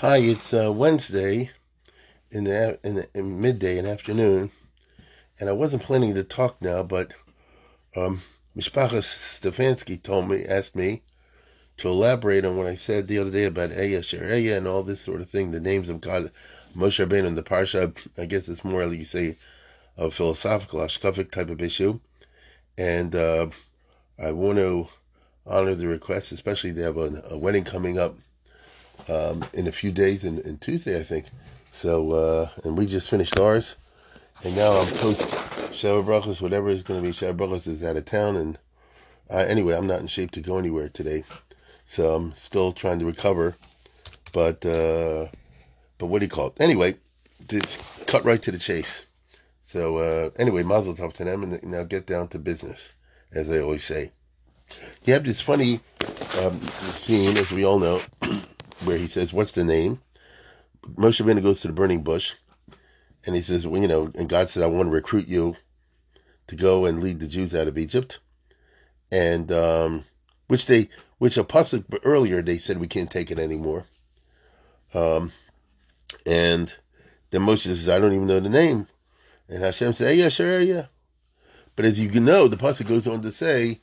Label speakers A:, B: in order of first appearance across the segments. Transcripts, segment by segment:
A: Hi, it's uh, Wednesday in the, in the in midday and afternoon, and I wasn't planning to talk now, but um, Mishpacha Stefanski told me, asked me to elaborate on what I said the other day about Eya Shereya and all this sort of thing, the names of God, Moshe Rabbeinu and the Parsha. I guess it's more like you say a philosophical, ashkafic type of issue, and uh, I want to honor the request, especially they have a, a wedding coming up um, in a few days, in, Tuesday, I think. So, uh, and we just finished ours, and now I'm post Sheva Brachos, whatever is going to be Sheva Brachos is out of town, and uh, anyway, I'm not in shape to go anywhere today, so I'm still trying to recover. But uh, but what do you call it? Anyway, just cut right to the chase. So uh, anyway, Mazel Tov to them, and now get down to business, as I always say. You have this funny um, scene, as we all know, where he says, "What's the name?" Moshe Rabbeinu goes to the burning bush, and he says, "Well, you know," and God says, "I want to recruit you to go and lead the Jews out of Egypt," and um, which they, which a pasuk earlier they said we can't take it anymore. Um, and then Moshe says, "I don't even know the name," and Hashem says, hey, "Yeah, sure, yeah." But as you can know, the pasuk goes on to say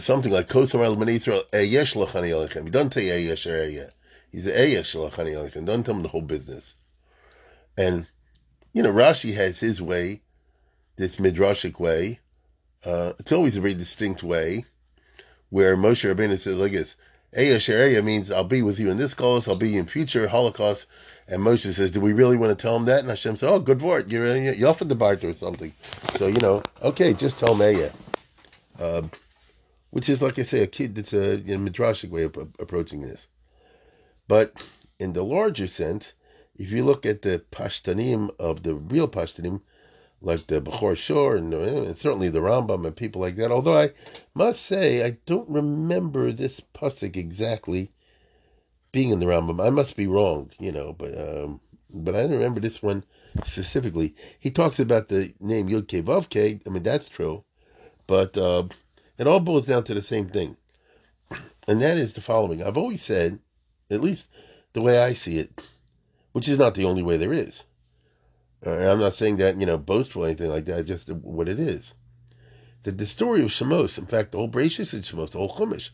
A: something like "Kosam al Israel yesh lachani alechem." He doesn't say yesh yet. He's an Eyesh Shalachani Alechem. Don't tell him the whole business. And, you know, Rashi has his way, this midrashic way. Uh, it's always a very distinct way, where Moshe Rabbeinu says like this, Eya Shereya means I'll be with you in this Golos, I'll be in future Holocaust. And Moshe says, do we really want to tell him that? And Hashem says, oh, good word. You're, you're off at the bar or something. So, you know, okay, just tell him. Uh, which is, like I say, a kid that's a you know, midrashic way of approaching this. But in the larger sense, if you look at the Pashtanim of the real Pashtanim, like the Bechor Shor and, and, certainly the Rambam and people like that, although I must say I don't remember this pasuk exactly being in the Rambam. I must be wrong, you know, but um, but I don't remember this one specifically. He talks about the name Yud Ke Vav. I mean that's true, but uh, it all boils down to the same thing, and that is the following. I've always said at least the way I see it, which is not the only way there is. Uh, I'm not saying that, you know, boastful or anything like that, just what it is. That the story of Shemos, in fact, the whole Bereshis in Shemos, the whole Chumash,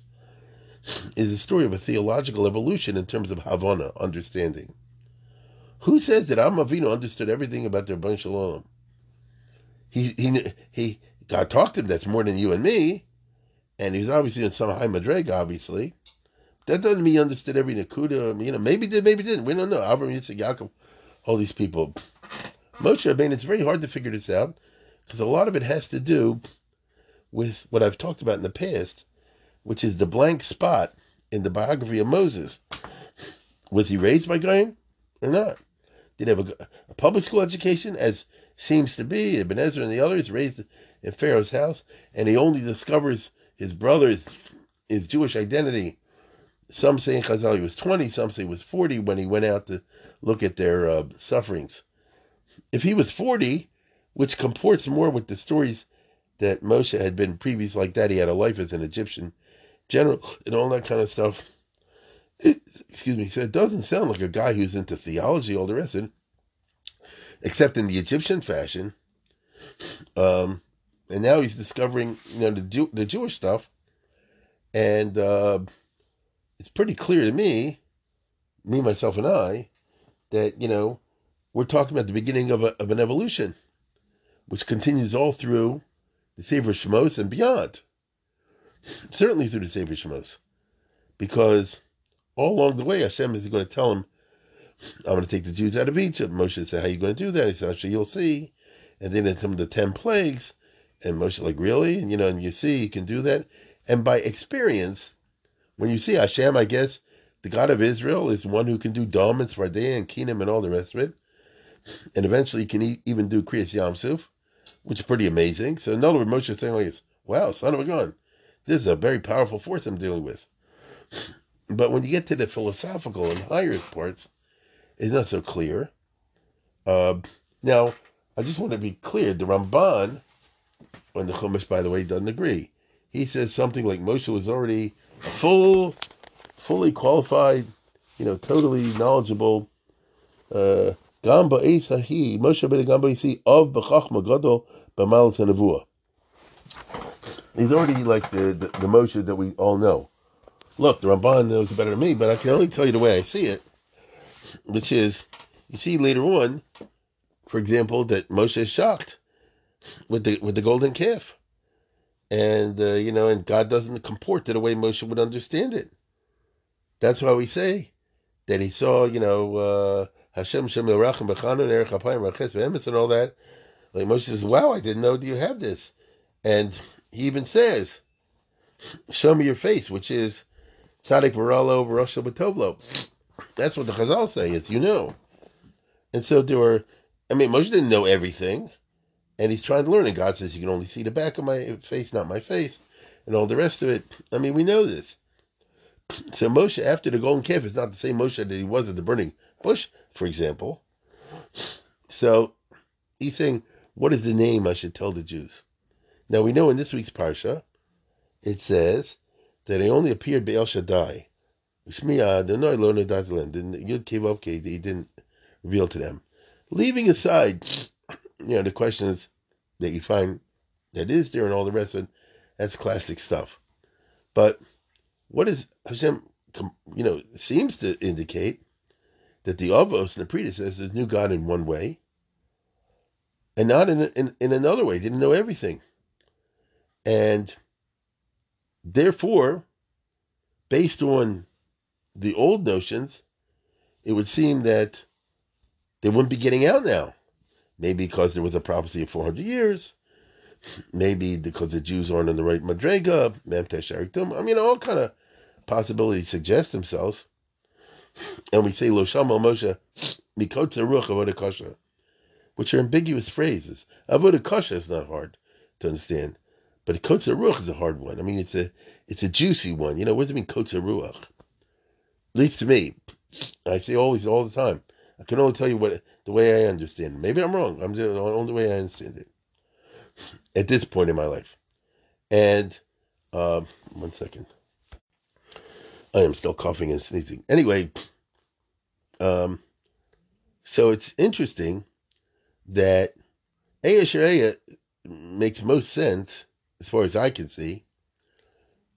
A: is a story of a theological evolution in terms of Havana, understanding. Who says that Am Avinu understood everything about their Ribono Shel Olam? He, he, he, God talked to him, that's more than you and me, and he was obviously in some high madreg, obviously, that doesn't mean he understood every Nakuda. You know, maybe did, maybe didn't. We don't know. Avram Yitzchak Yaakov, all these people. Moshe Rabbeinu, it's very hard to figure this out because a lot of it has to do with what I've talked about in the past, which is the blank spot in the biography of Moses. Was he raised by Goyim or not? Did he have a, a, public school education, as seems to be? Ibn Ezra and the others raised in Pharaoh's house, and he only discovers his brother's his Jewish identity some say in Chazal he was 20, some say he was 40 when he went out to look at their uh, sufferings. If he was 40, which comports more with the stories that Moshe had been previous like that, he had a life as an Egyptian general and all that kind of stuff. It, excuse me, so it doesn't sound like a guy who's into theology, all the rest of it, except in the Egyptian fashion. Um, and now he's discovering, you know, the Jew, the Jewish stuff, and uh, it's pretty clear to me, me, myself, and I, that, you know, we're talking about the beginning of, a, of an evolution, which continues all through the Sefer Shemos and beyond. Certainly through the Sefer Shemos. Because all along the way, Hashem is going to tell him, I'm going to take the Jews out of Egypt. Moshe said, How are you going to do that? He said, Actually, you'll see. And then in some of the 10 plagues, and Moshe like, Really? And, you know, and you see, you can do that. And by experience, when you see Hashem, I guess the God of Israel is one who can do Dom and Tzfardeya and Kinim and all the rest of it. And eventually he can even do Kriyas Yamsuf, which is pretty amazing. So in other words, Moshe is saying like wow, son of a gun. This is a very powerful force I'm dealing with. But when you get to the philosophical and higher parts, it's not so clear. Uh, now, I just want to be clear. The Ramban, on the Chumash, by the way, doesn't agree. He says something like Moshe was already a full, fully qualified, you know, totally knowledgeable. Uh, Gamba Esahi, Moshe ben Gamba Esi of Bechachma Gadol B'Malas Nevuah. He's already like the, the, the Moshe that we all know. Look, the Ramban knows better than me, but I can only tell you the way I see it, which is, you see later on, for example, that Moshe is shocked with the with the golden calf, and uh, you know, and God doesn't comport to the way Moshe would understand it. That's why we say that he saw, you know, uh, Hashem Shem Rachim Bechanun Erech Apayim Raches Ve'emes and all that. Like Moshe says, "Wow, I didn't know. Do you have this?" And he even says, "Show me your face," which is Tzadik Varalo Barosha Batovlo. That's what the Chazal say. It's you know. And so there were. I mean, Moshe didn't know everything, and he's trying to learn. And God says, "You can only see the back of my face, not my face," and all the rest of it. I mean, we know this. So Moshe, after the golden calf, is not the same Moshe that he was at the burning bush, for example. So he's saying, "What is the name I should tell the Jews?" Now we know in this week's parsha, it says that he only appeared Be'el Shaddai. Yud Kev he didn't reveal to them. Leaving aside, you know, the questions that you find that is there and all the rest of it, that's classic stuff. But what is Hashem, you know, seems to indicate that the Avos and the predecessors knew God in one way and not in, in, in another way, didn't know everything. And therefore, based on the old notions, it would seem that they wouldn't be getting out now. Maybe because there was a prophecy of 400 years. Maybe because the Jews aren't in the right madrega. I mean, all kind of possibilities suggest themselves. And we say, Lo Shama Moshe, Mikotza Ruach Avodah Kasha, which are ambiguous phrases. Avodah Kasha is not hard to understand. But Kotza Ruach is a hard one. I mean, it's a it's a juicy one. You know, what does it mean Kotza Ruach? At least to me. I say always, all the time. I can only tell you what the way I understand it. Maybe I'm wrong. I'm the only way I understand it at this point in my life. And um, one second. I am still coughing and sneezing. Anyway, um, so it's interesting that Aya makes most sense, as far as I can see,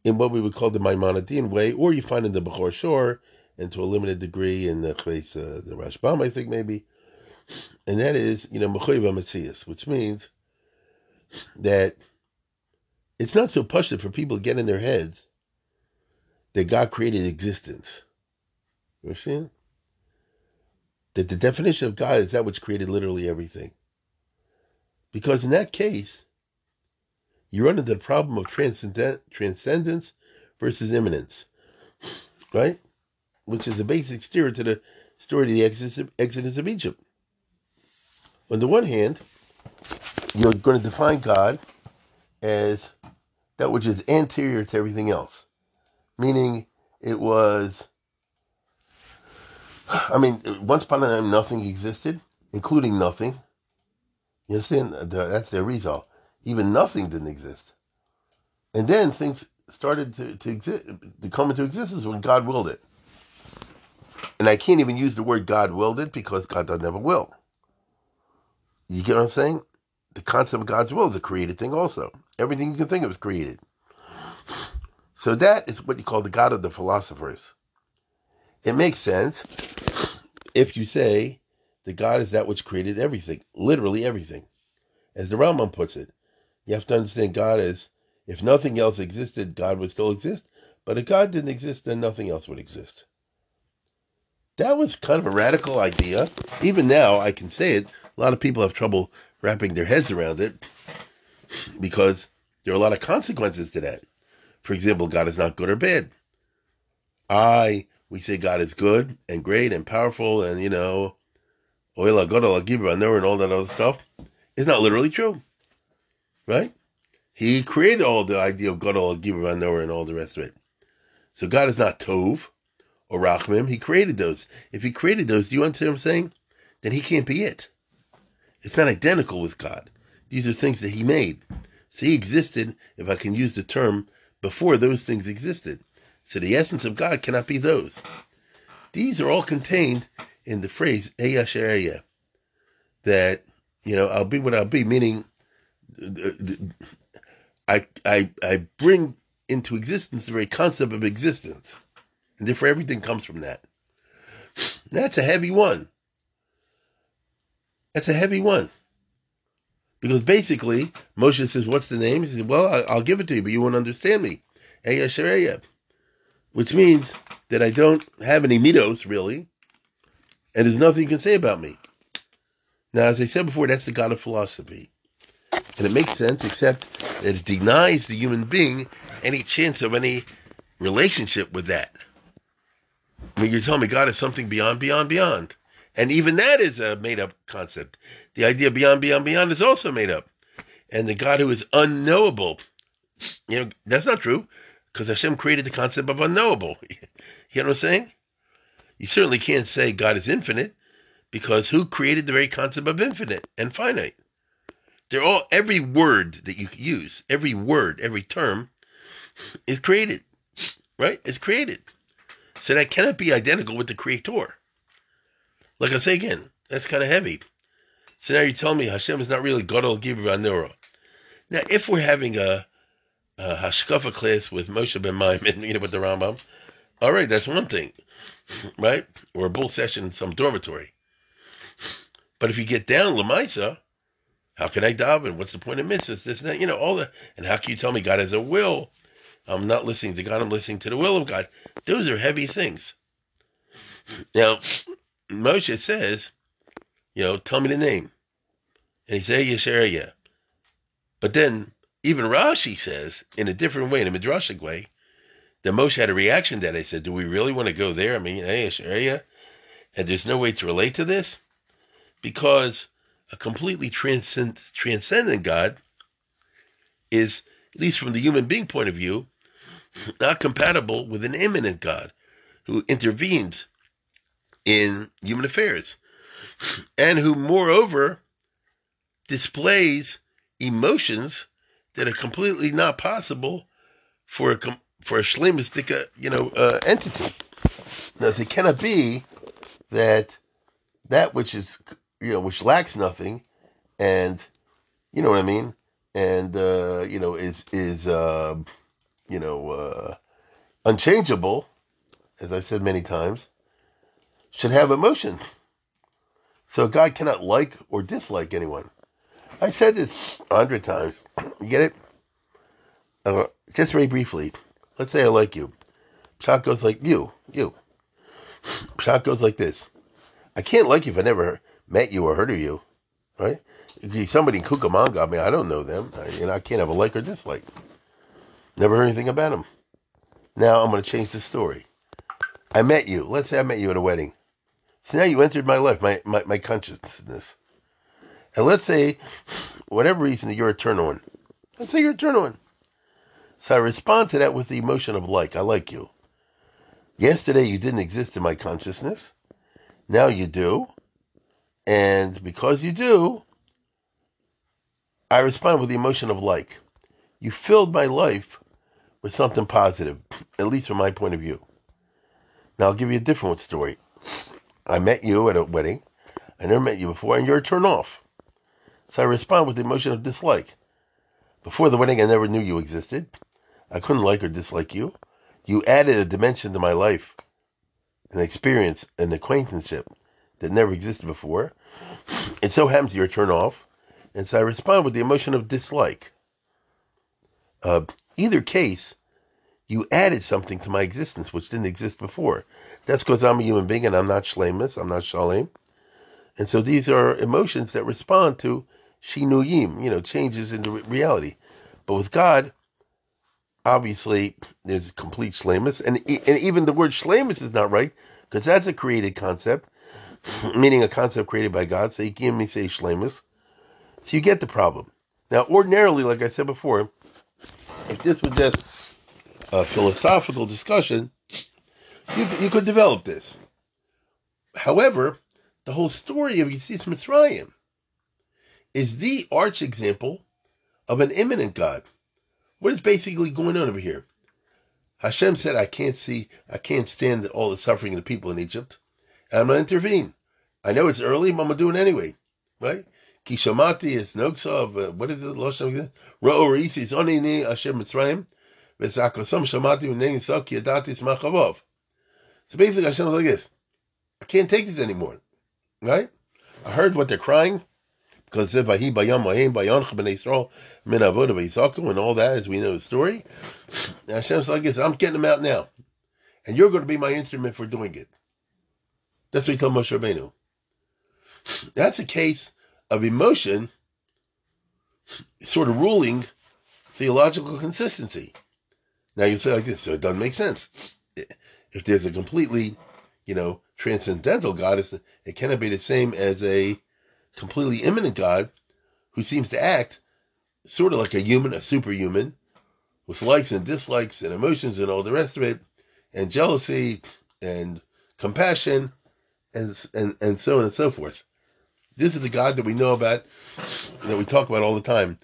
A: in what we would call the Maimonidean way, or you find in the Bechor Shor, and to a limited degree in the Chves, uh, the Rashbam, I think maybe, and that is, you know, Mechoyev Metzias, which means that it's not so pushed for people to get in their heads that God created existence. You understand? That the definition of God is that which created literally everything. Because in that case, you run into the problem of transcendent, transcendence versus immanence, right? Which is the basic steer to the story of the exodus of Egypt. On the one hand, you're going to define God as that which is anterior to everything else, meaning it was. I mean, once upon a time, nothing existed, including nothing. You understand? That's their result. Even nothing didn't exist, and then things started to, to exist, to come into existence when God willed it. And I can't even use the word God willed it because God doesn't have a will. You get what I'm saying? The concept of God's will is a created thing also. Everything you can think of is created. So that is what you call the God of the philosophers. It makes sense if you say that God is that which created everything, literally everything. As the Rambam puts it, you have to understand God is, if nothing else existed, God would still exist. But if God didn't exist, then nothing else would exist. That was kind of a radical idea. Even now, I can say it. A lot of people have trouble wrapping their heads around it because there are a lot of consequences to that. For example, God is not good or bad. I, we say God is good and great and powerful and, you know, Oila Godala Gibra and all that other stuff, is not literally true. Right? He created all the idea of Godala Gibra and all the rest of it. So God is not Tov or Rachmim. He created those. If he created those, do you understand what I'm saying? Then he can't be it. It's not identical with God. These are things that he made. So he existed, if I can use the term, before those things existed. So the essence of God cannot be those. These are all contained in the phrase Eyashereya. That, you know, I'll be what I'll be, meaning I, I, I bring into existence the very concept of existence. And therefore everything comes from that. That's a heavy one. That's a heavy one. Because basically, Moshe says, What's the name? He says, Well, I'll give it to you, but you won't understand me. Which means that I don't have any mitos, really, and there's nothing you can say about me. Now, as I said before, that's the God of philosophy. And it makes sense, except that it denies the human being any chance of any relationship with that. I mean, you're telling me God is something beyond, beyond, beyond. And even that is a made up concept. The idea beyond, beyond, beyond is also made up. And the God who is unknowable, you know, that's not true because Hashem created the concept of unknowable. you know what I'm saying? You certainly can't say God is infinite because who created the very concept of infinite and finite? They're all, every word that you use, every word, every term is created, right? It's created. So that cannot be identical with the creator. Like I say again, that's kind of heavy. So now you tell me Hashem is not really Gadol Gibra Nero. Now, if we're having a, a Hashkafa class with Moshe Ben Maimon, you know, with the Rambam, all right, that's one thing, right? Or a bull session in some dormitory. But if you get down Lamaisa, how can I daven? What's the point of mitzvahs? This and that, you know, all the, and how can you tell me God has a will? I'm not listening to God, I'm listening to the will of God. Those are heavy things. Now, Moshe says, you know, tell me the name. And he said, Yesheria. But then even Rashi says, in a different way, in a midrashic way, that Moshe had a reaction that. I said, do we really want to go there? I mean, hey, Yesheria. And there's no way to relate to this? Because a completely transcend, transcendent God is, at least from the human being point of view, not compatible with an immanent God who intervenes in human affairs and who, moreover, displays emotions that are completely not possible for a for a shlemistic, uh, you know, uh, entity. Now, it cannot be that that which is, you know, which lacks nothing, and you know what I mean, and uh, you know is is uh, you know uh, unchangeable, as I've said many times, should have emotion. So God cannot like or dislike anyone. I said this a hundred times. You get it? Uh, just very briefly. Let's say I like you. Shot goes like you, you. Shot goes like this. I can't like you if I never met you or heard of you, right? If somebody in Cucamonga, I mean, I don't know them. I, know, I can't have a like or dislike. Never heard anything about them. Now I'm going to change the story. I met you. Let's say I met you at a wedding. So now you entered my life, my, my, my consciousness. And let's say, whatever reason, you're a turn on. Let's say you're a turn on. So I respond to that with the emotion of like. I like you. Yesterday you didn't exist in my consciousness. Now you do. And because you do, I respond with the emotion of like. You filled my life with something positive, at least from my point of view. Now I'll give you a different story. I met you at a wedding. I never met you before, and you're a turn off. So I respond with the emotion of dislike. Before the wedding, I never knew you existed. I couldn't like or dislike you. You added a dimension to my life, an experience, an acquaintanceship that never existed before. It so happens you're a turn off, and so I respond with the emotion of dislike. Uh, either case, you added something to my existence which didn't exist before. That's because I'm a human being and I'm not shlemus, I'm not shalem. And so these are emotions that respond to shinuyim, you know, changes in the reality. But with God, obviously there's complete shlemus, and and even the word shlemus is not right because that's a created concept, meaning a concept created by God. So you can't me say shlemus. So you get the problem. Now, ordinarily, like I said before, if this was just a philosophical discussion, you you could develop this. However, the whole story of Yetzias Mitzrayim is the arch example of an immanent God. What is basically going on over here? Hashem said, I can't see, I can't stand all the suffering of the people in Egypt. And I'm going to intervene. I know it's early, but I'm going to do it anyway. Right? Kishamati is noksa uh, what is it? Reisi is onini Hashem Mitzrayim. So basically Hashem was like this. I can't take this anymore. Right? I heard what they're crying because if Vahi Bayam Mahim Bayon Bnei Yisrael Min Avoda V'Yisaku and all that, as we know the story, Hashem's like this, I'm getting them out now. And you're going to be my instrument for doing it. That's what he told Moshe Rabbeinu. That's a case of emotion sort of ruling theological consistency. Now you say like this, so it doesn't make sense. If there's a completely, you know, transcendental God, it cannot be the same as a completely immanent God who seems to act sort of like a human, a superhuman, with likes and dislikes and emotions and all the rest of it, and jealousy and compassion and and, and so on and so forth. This is the God that we know about, that we talk about all the time.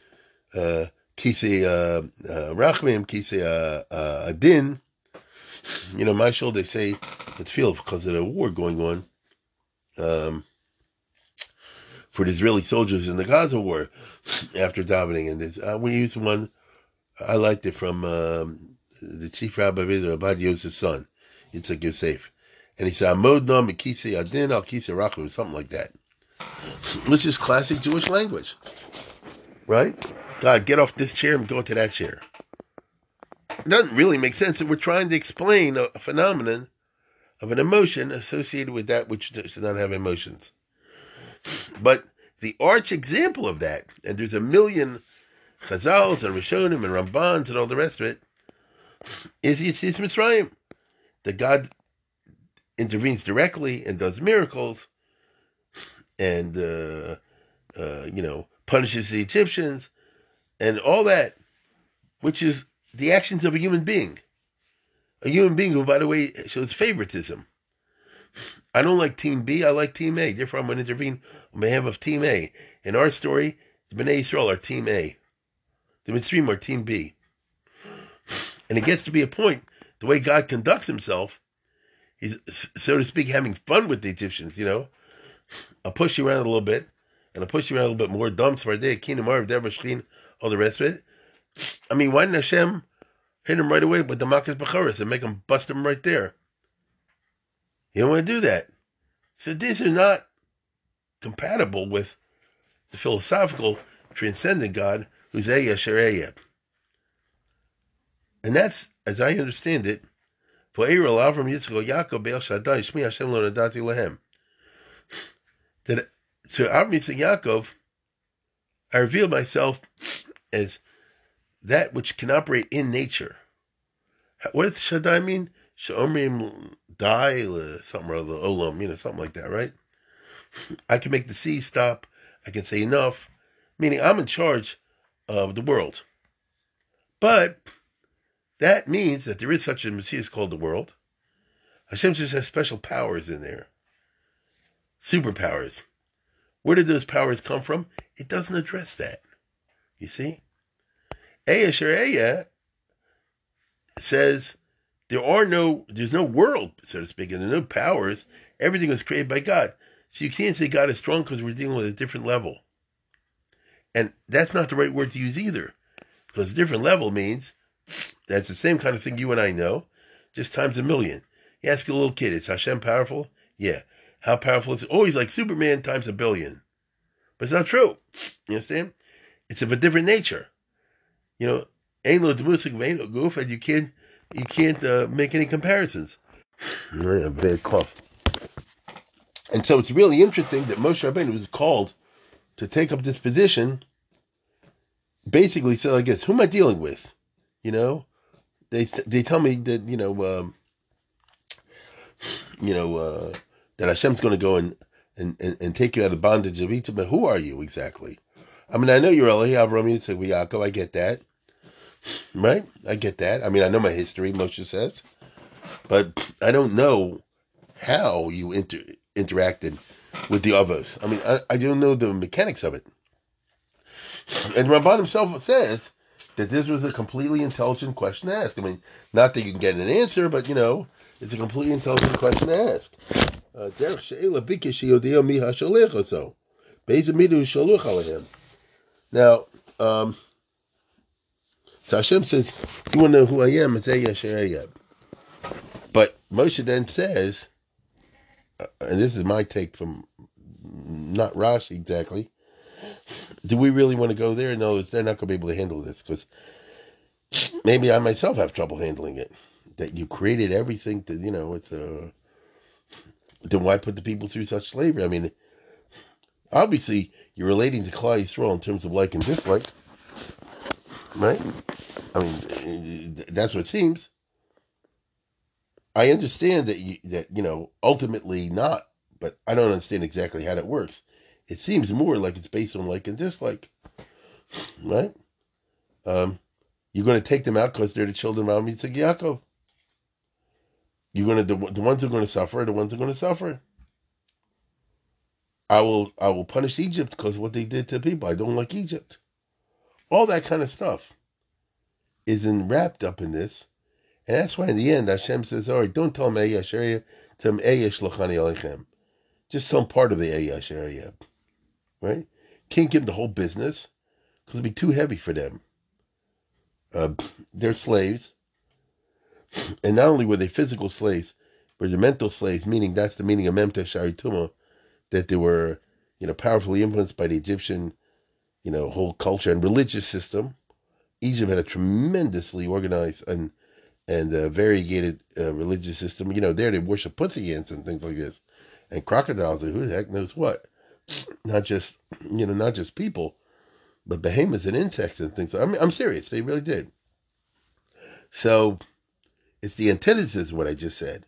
A: Uh, Kisi uh, uh, Rachmim, Kisi uh, Adin. You know, my shoulder, they say it's field because of the war going on. Um, for the Israeli soldiers in the Gaza war after davening. And this, uh, we used one, I liked it from um, the chief rabbi of Israel, Ovadia Yosef's son, Yitzhak Yosef. And he said, Amod no mikisi adin al kisi rachim, something like that. Which is classic Jewish language. Right? God, get off this chair and go to that chair. It doesn't really make sense that we're trying to explain a, phenomenon of an emotion associated with that which does not have emotions. But the arch example of that, and there's a million Chazals and Rishonim and Rambans and all the rest of it, is Yetzias Mitzrayim. That God intervenes directly and does miracles and, uh, uh, you know, punishes the Egyptians and all that, which is the actions of a human being. A human being who, by the way, shows favoritism. I don't like Team B. I like Team A. Therefore, I'm going to intervene on behalf of Team A. In our story, the Bnei Israel are Team A. The Mitzrayim are Team B. And it gets to be a point, the way God conducts himself, he's, so to speak, having fun with the Egyptians, you know. I'll push you around a little bit, and I'll push you around a little bit more. Dumps for a day, Kinamar, Devashkin, all the rest of it. I mean, why didn't Hashem hit him right away with the Makas Bechoros and make him bust him right there? You don't want to do that. So these are not compatible with the philosophical transcendent God who's Eya Shareya. And that's, as I understand it, for Avram, Yitzchak, Yaakov, Be'el Shaddai, Shmi Hashem lo nadati lehem. That to Avram, Yitzchak, Yaakov, I reveal myself as that which can operate in nature. What does Shaddai mean? Shomrim die, uh, something or the olam, you know, something like that, right? I can make the sea stop. I can say enough, meaning I'm in charge of the world. But that means that there is such a Messiah called the world. Hashem just has special powers in there, superpowers. Where did those powers come from? It doesn't address that. You see? Eya says there are no, there's no world, so to speak, and there are no powers. Everything was created by God. So you can't say God is strong because we're dealing with a different level. And that's not the right word to use either. Because different level means that's the same kind of thing you and I know, just times a million. You ask a little kid, is Hashem powerful? Yeah. How powerful is it? Oh, he's like Superman times a billion. But it's not true. You understand? It's of a different nature. You know, ain't no musik, ain't no goof, and you can't you can't uh, make any comparisons. Bad cough. And so it's really interesting that Moshe Rabbeinu was called to take up this position. Basically, said, "I guess who am I dealing with? You know, they they tell me that you know, um, you know, uh, that Hashem's going to go and, and, and, and take you out of bondage of Egypt. But who are you exactly? I mean, I know you're Elohi Avram Yitzchak Yaakov. I get that, right? I get that. I mean, I know my history. Moshe says, but I don't know how you inter- interacted with the others. I mean, I, I don't know the mechanics of it. And Ramban himself says that this was a completely intelligent question to ask. I mean, not that you can get an answer, but you know, it's a completely intelligent question to ask. Uh, now, um, so Hashem says, "You want to know who I am?" It's Yasher But Moshe then says, uh, and this is my take from not Rashi exactly. Do we really want to go there? No, they're not going to be able to handle this because maybe I myself have trouble handling it. That you created everything to, you know, it's a. Then why put the people through such slavery? I mean, obviously you're relating to Klal Yisrael in terms of like and dislike, right? I mean, that's what it seems. I understand that you, that you know ultimately not, but I don't understand exactly how that works. It seems more like it's based on like and dislike, right? Um, you're going to take them out because they're the children of Yitzchak Yaakov. You're going to the, the ones who are going to suffer the ones who are going to suffer. I will I will punish Egypt because what they did to people. I don't like Egypt. All that kind of stuff is in, wrapped up in this and that's why in the end Hashem says, all right, don't tell them Eyash area, tell them Eyash Lachani Alechem. Just some part of the Eyash area. Right? Can't give them the whole business because it'd be too heavy for them. Uh, they're slaves. And not only were they physical slaves, but they're mental slaves, meaning that's the meaning of Memta Sharituma, that they were, you know, powerfully influenced by the Egyptian, you know, whole culture and religious system. Egypt had a tremendously organized and and a variegated uh, religious system. You know, there they worship pussy ants and things like this, and crocodiles and who the heck knows what. Not just you know, not just people, but behemoths and insects and things. I mean, I'm serious. They really did. So, it's the antithesis of what I just said.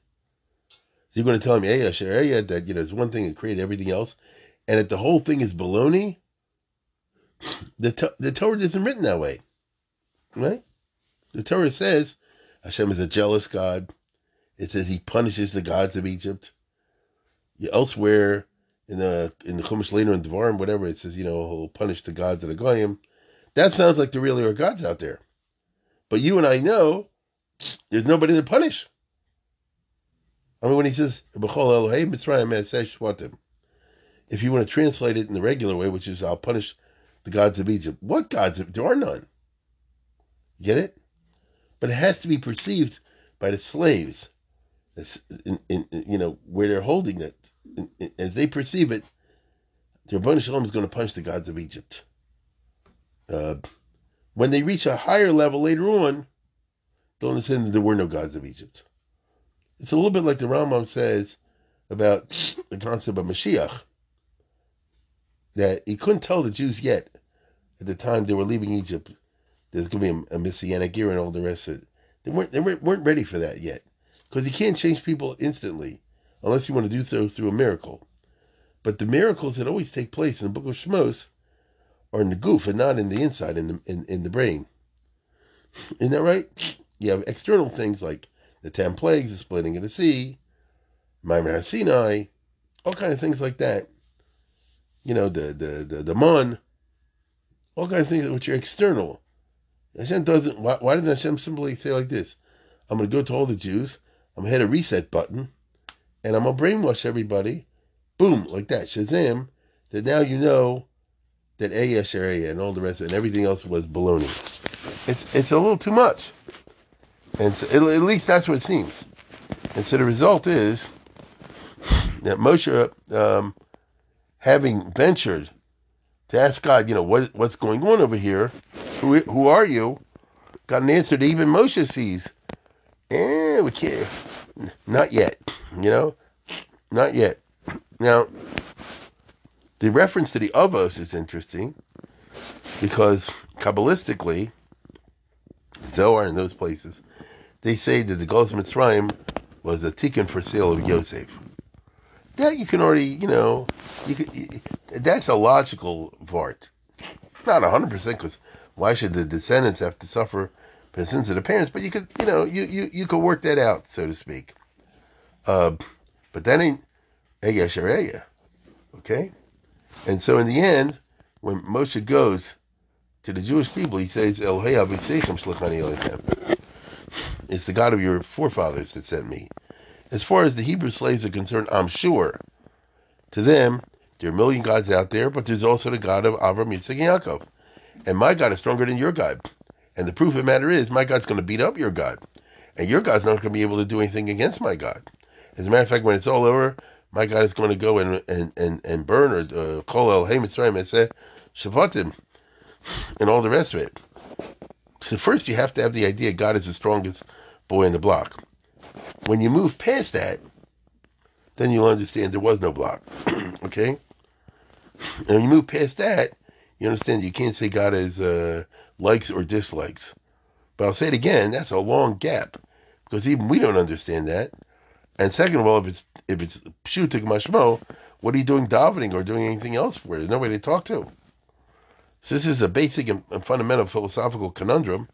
A: You're going to tell me, hey, Asheria, that you know, it's one thing that created everything else, and that the whole thing is baloney. The the Torah isn't written that way, right? The Torah says Hashem is a jealous God. It says he punishes the gods of Egypt. Elsewhere in the in the Chumash later in Devarim, whatever it says, you know, he'll punish the gods of the Goyim. That sounds like there really are gods out there. But you and I know there's nobody to punish. I mean, when he says if you want to translate it in the regular way, which is I'll punish the gods of Egypt. What gods? There are none. Get it? but it has to be perceived by the slaves, in, in, in you know where they're holding it, in, as they perceive it. The Ribono Shel Olam is going to punish the gods of Egypt. Uh, when they reach a higher level later on, don't understand that there were no gods of Egypt. It's a little bit like the Rambam says about the concept of Mashiach, that he couldn't tell the Jews yet at the time they were leaving Egypt there's going to be a, messianic era and all the rest of it. They weren't they weren't ready for that yet, because you can't change people instantly, unless you want to do so through a miracle. But the miracles that always take place in the Book of Shmos are in the goof and not in the inside, in the in, in the brain. Isn't that right? You have external things like the ten plagues, the splitting of the sea, Maimon Sinai, all kind of things like that. You know, the the the the mon, all kinds of things which are external. Hashem doesn't. Why, why doesn't Hashem simply say like this? I'm going to go to all the Jews. I'm going to hit a reset button, and I'm going to brainwash everybody. Boom, like that. Shazam. That now you know that Ayash area and all the rest of it and everything else was baloney. It's it's a little too much, and so, at least that's what it seems. And so the result is that Moshe, um, having ventured to ask God, you know, what what's going on over here? Who who are you? Got an answer that even Moshe sees. Eh, we can't. Not yet. You know, not yet. Now, the reference to the avos is interesting because kabbalistically, Zohar and those places, they say that the Golus Mitzrayim was a tikkun for sale of Yosef. That you can already, you know, you could, you, that's a logical vart. Not 100% because why should the descendants have to suffer for the sins of the parents? But you could, you know, you, you, you could work that out, so to speak. Uh, but that ain't Shareya. Okay? And so in the end, when Moshe goes to the Jewish people, he says, It's the God of your forefathers that sent me. As far as the Hebrew slaves are concerned, I'm sure. To them, there are a million gods out there, but there's also the God of Avram, Yitzchak, and Yaakov. And my God is stronger than your God. And the proof of the matter is, my God's going to beat up your God. And your God's not going to be able to do anything against my God. As a matter of fact, when it's all over, my God is going to go and and and, and burn or uh, call El Hey Mitzrayim and say Shavatim and all the rest of it. So first you have to have the idea God is the strongest boy in the block. When you move past that, then you'll understand there was no block. okay? And when you move past that, you understand you can't say God has uh, likes or dislikes. But I'll say it again, that's a long gap. Because even we don't understand that. And second of all, if it's if it's pshutik mashmo, what are you doing davening or doing anything else for? There's nobody to talk to. So this is a basic and fundamental philosophical conundrum,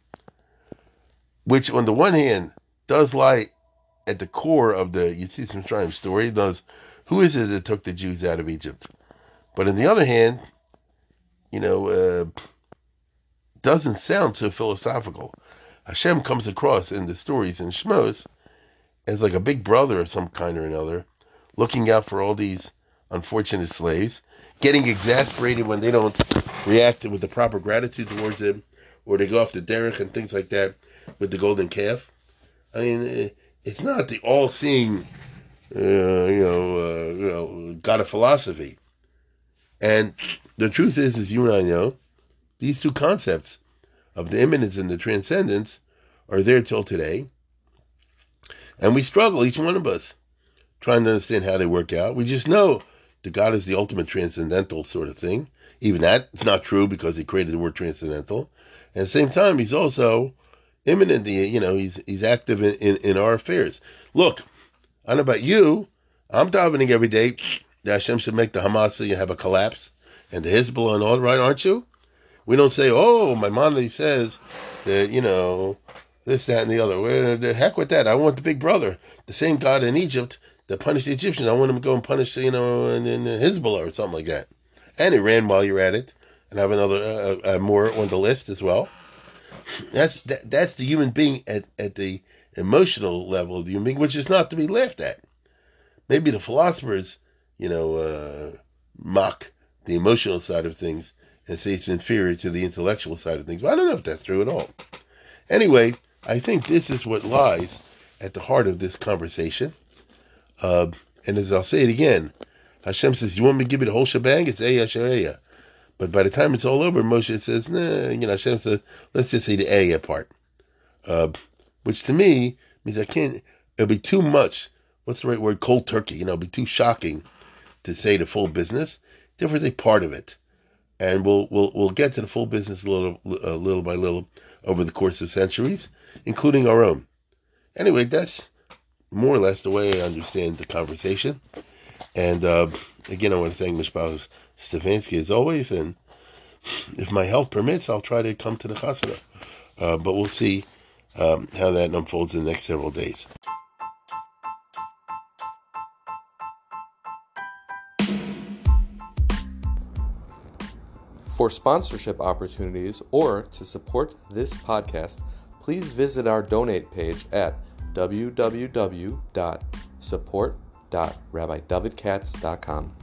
A: which on the one hand does lie at the core of the Yetzias Mitzrayim story. Does who is it that took the Jews out of Egypt? But on the other hand, you know, uh, doesn't sound so philosophical. Hashem comes across in the stories in Shmos as like a big brother of some kind or another, looking out for all these unfortunate slaves, getting exasperated when they don't react with the proper gratitude towards him, or they go off the derech and things like that with the golden calf. I mean, eh, it's not the all-seeing, uh, you know, uh, you know, God of philosophy. And the truth is, as you and I know, these two concepts of the immanence and the transcendence are there till today. And we struggle, each one of us, trying to understand how they work out. We just know that God is the ultimate transcendental sort of thing. Even that's not true because he created the word transcendental. And at the same time, he's also immanent. You know, he's he's active in, in, in our affairs. Look, I don't know about you. I'm davening every day that Hashem should make the Hamas have a collapse and the Hezbollah and all right, aren't you? We don't say, oh, my mom says that, you know, this, that, and the other. Well, the heck with that. I want the big brother, the same God in Egypt that punished the Egyptians. I want him to go and punish, you know, in, in Hezbollah or something like that. And Iran while you're at it, and I have another uh, uh, more on the list as well. That's that, that's the human being at, at the emotional level of the human being, which is not to be laughed at. Maybe the philosophers, you know, uh, mock the emotional side of things and say it's inferior to the intellectual side of things. But I don't know if that's true at all. Anyway, I think this is what lies at the heart of this conversation. Uh, and as I'll say it again, Hashem says, "You want me to give you the whole shebang? It's Eya Shereya." But by the time it's all over, Moshe says, "Nah." You know, Hashem says, "Let's just say the Eya part," uh, which to me means I can't. It'll be too much. What's the right word? Cold turkey. You know, it'll be too shocking to say the full business. Therefore, say part of it, and we'll we'll we'll get to the full business a little uh, little by little over the course of centuries including our own. Anyway, that's more or less the way I understand the conversation. And uh, again, I want to thank Mishpach Stefanski as always. And if my health permits, I'll try to come to the chasana. Uh, but we'll see um, how that unfolds in the next several days.
B: For sponsorship opportunities or to support this podcast, please visit our donate page at www.support.rabbidavidkatz.com.